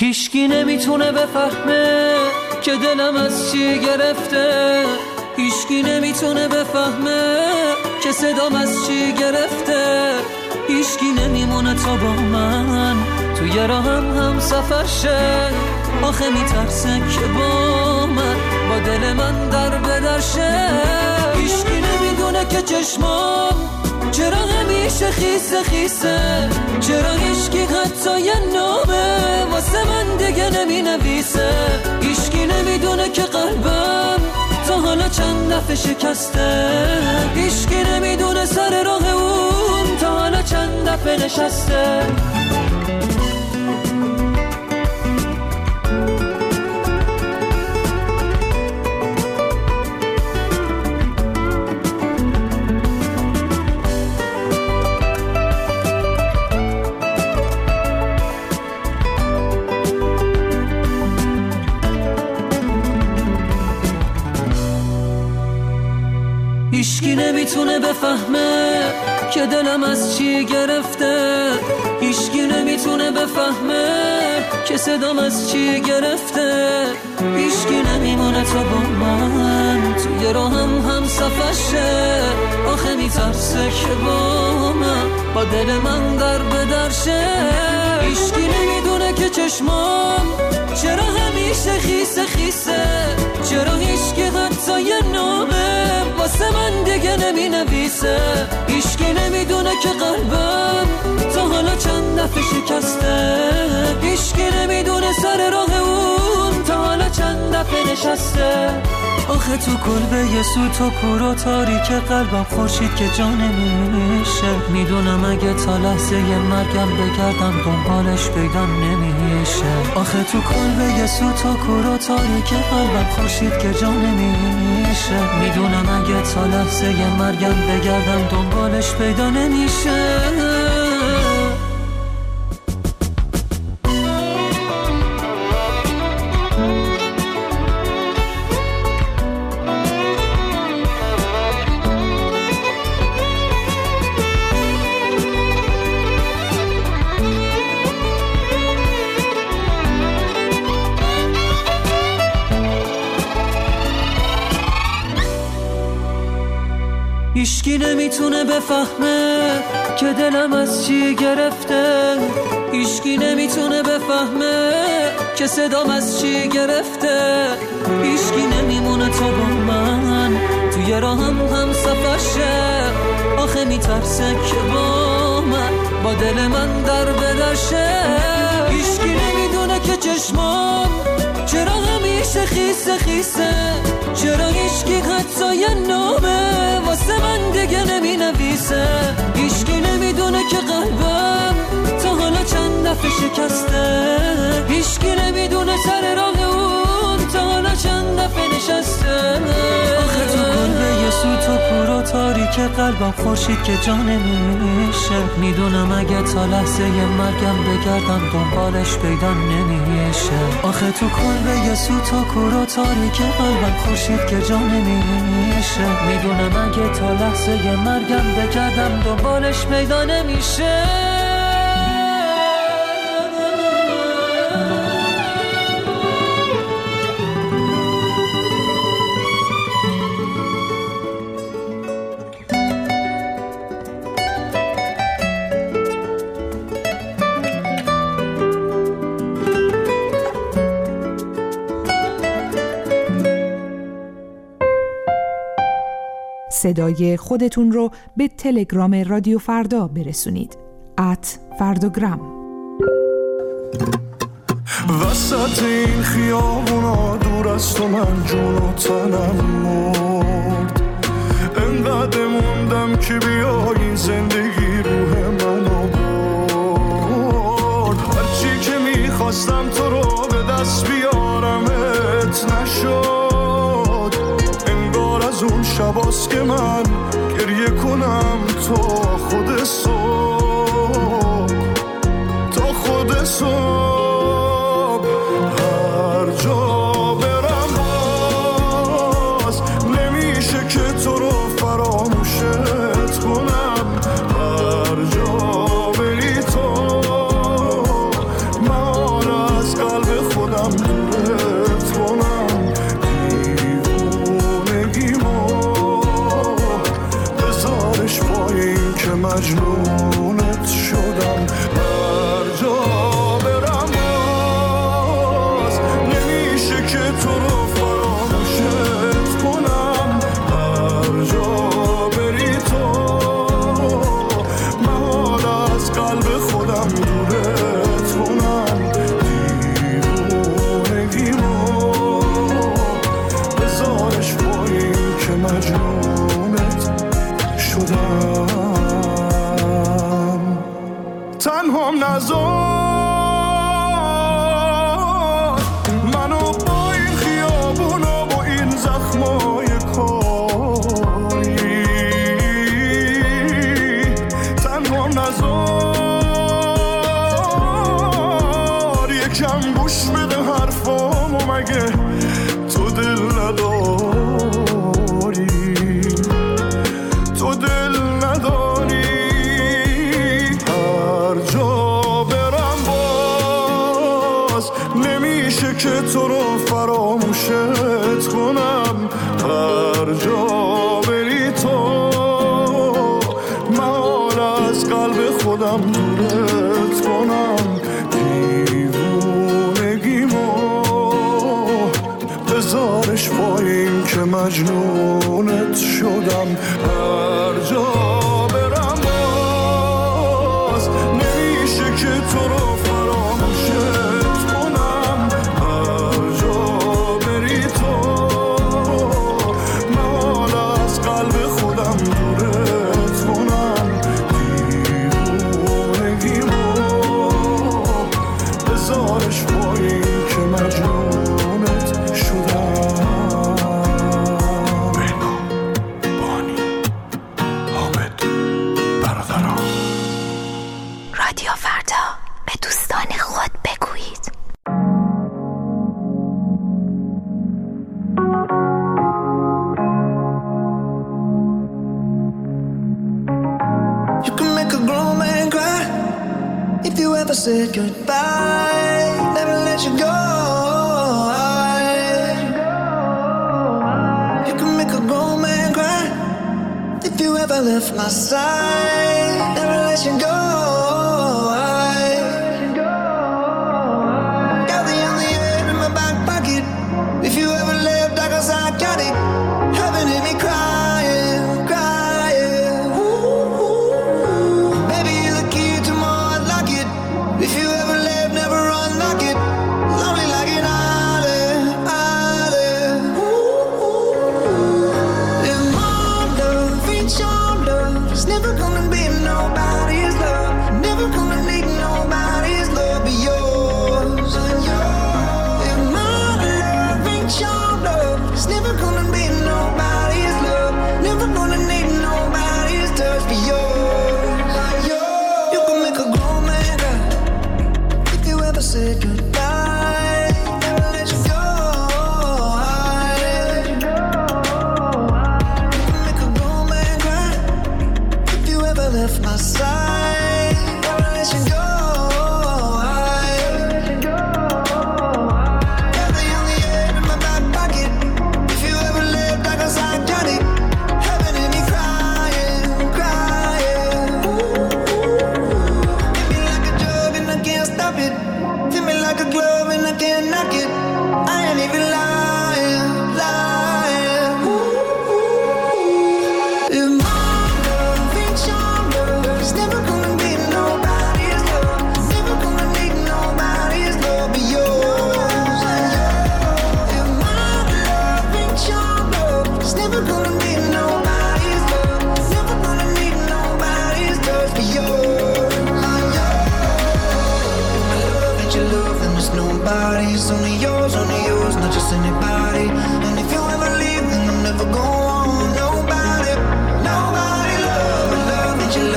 هیچکی نمی‌تونه بفهمه که دلم از چی گرفته. هیچکی نمی‌تونه بفهمه که صدام از چی گرفته. هیچکی نمیمونه تا با من توی راهم هم سفر شه. آخه میترسه که با من با دل من در بدرشه هیچکی نمی‌دونه که چشمام چرا همیشه خیسه خیسه؟ چرا هیچکی حتی یه نامه واسه من دیگه نمی نویسه هیچکی نمی‌دونه که قلبم تا حالا چند دفعه شکسته. هیچکی نمی‌دونه سر راه اون تا حالا چند دفعه نشسته. بفهمه که دلم از چی گرفته. هیچکی نمی‌تونه بفهمه که صدام از چی گرفته. هیچکی نمیمونه تا با من. توی راهم هم سفشه آخه میترسه که با من. با دل من در بدرشه هیچکی نمی‌دونه که چشمام چرا همیشه خیسه خیسه. نمی نویسه هیچکی نمی‌دونه که قلبم تا حالا چند دفعه شکسته. هیچکی نمی‌دونه سر راه اون تا حالا چند دفعه نشسته. آخه تو کلبه یه سو تو کورو تاریک قلبم خورشید که جا نمیشه. می‌دونم اگه تا لحظه مرگم بگردم دنبالش پیدا نمیشه. آخه تو کلبه یه سو تو کورو تاریک قلبم خورشید که جا نمیشه. می‌دونم اگه تا لحظه مرگم بگردم دنبالش پیدا نمیشه. هیچکی نمی‌تونه بفهمه که دلم از چی گرفته. هیچکی نمی‌تونه بفهمه که صدام از چی گرفته. هیچکی نمیمونه تا با من توی راهم هم سفرشه. آخه میترسه که با من با دل من در بدرشه. هیچکی نمی‌دونه که چشمام چرا همیشه خیسه خیسه. چرا هیچکی حتی شکسته. هیچکی نمی‌دونه سر راه اون تا حالا چند دفعه نشسته. آخه تو کلبه یه سو تو پورو تاریک قلبم خورشید که جا نمیشه. می‌دونم اگه تا لحظه مرگم بگردم دنبالش پیدا نمیشه. آخه تو کلبه یه سو تو کورو تاریک قلبم خورشید که جا نمیشه. می‌دونم اگه تا لحظه مرگم بگردم دنبالش پیدا نمیشه. صدای خودتون رو به تلگرام رادیو فردا برسونید. ات فردوگرام وسط این خیابونا دور از تو من جون و تنم مرد انقدر موندم که بیا این زندگی شباست که من گریه کنم تو مجرومت شدم. تنهام نزار منو با این خیابون با این زخمای کاری. تنهام نزار که تو رو فراموشت کنم هر جا بری تو محال از قلب خودم دورت کنم. دیوونگیمو بزارش این که مجنونت شدم. هر جا امروز یا فردا به دوستان خود بگویید You can make a grown man cry If you ever said goodbye Never let you go You can make a grown man cry If you ever left my side Never let you go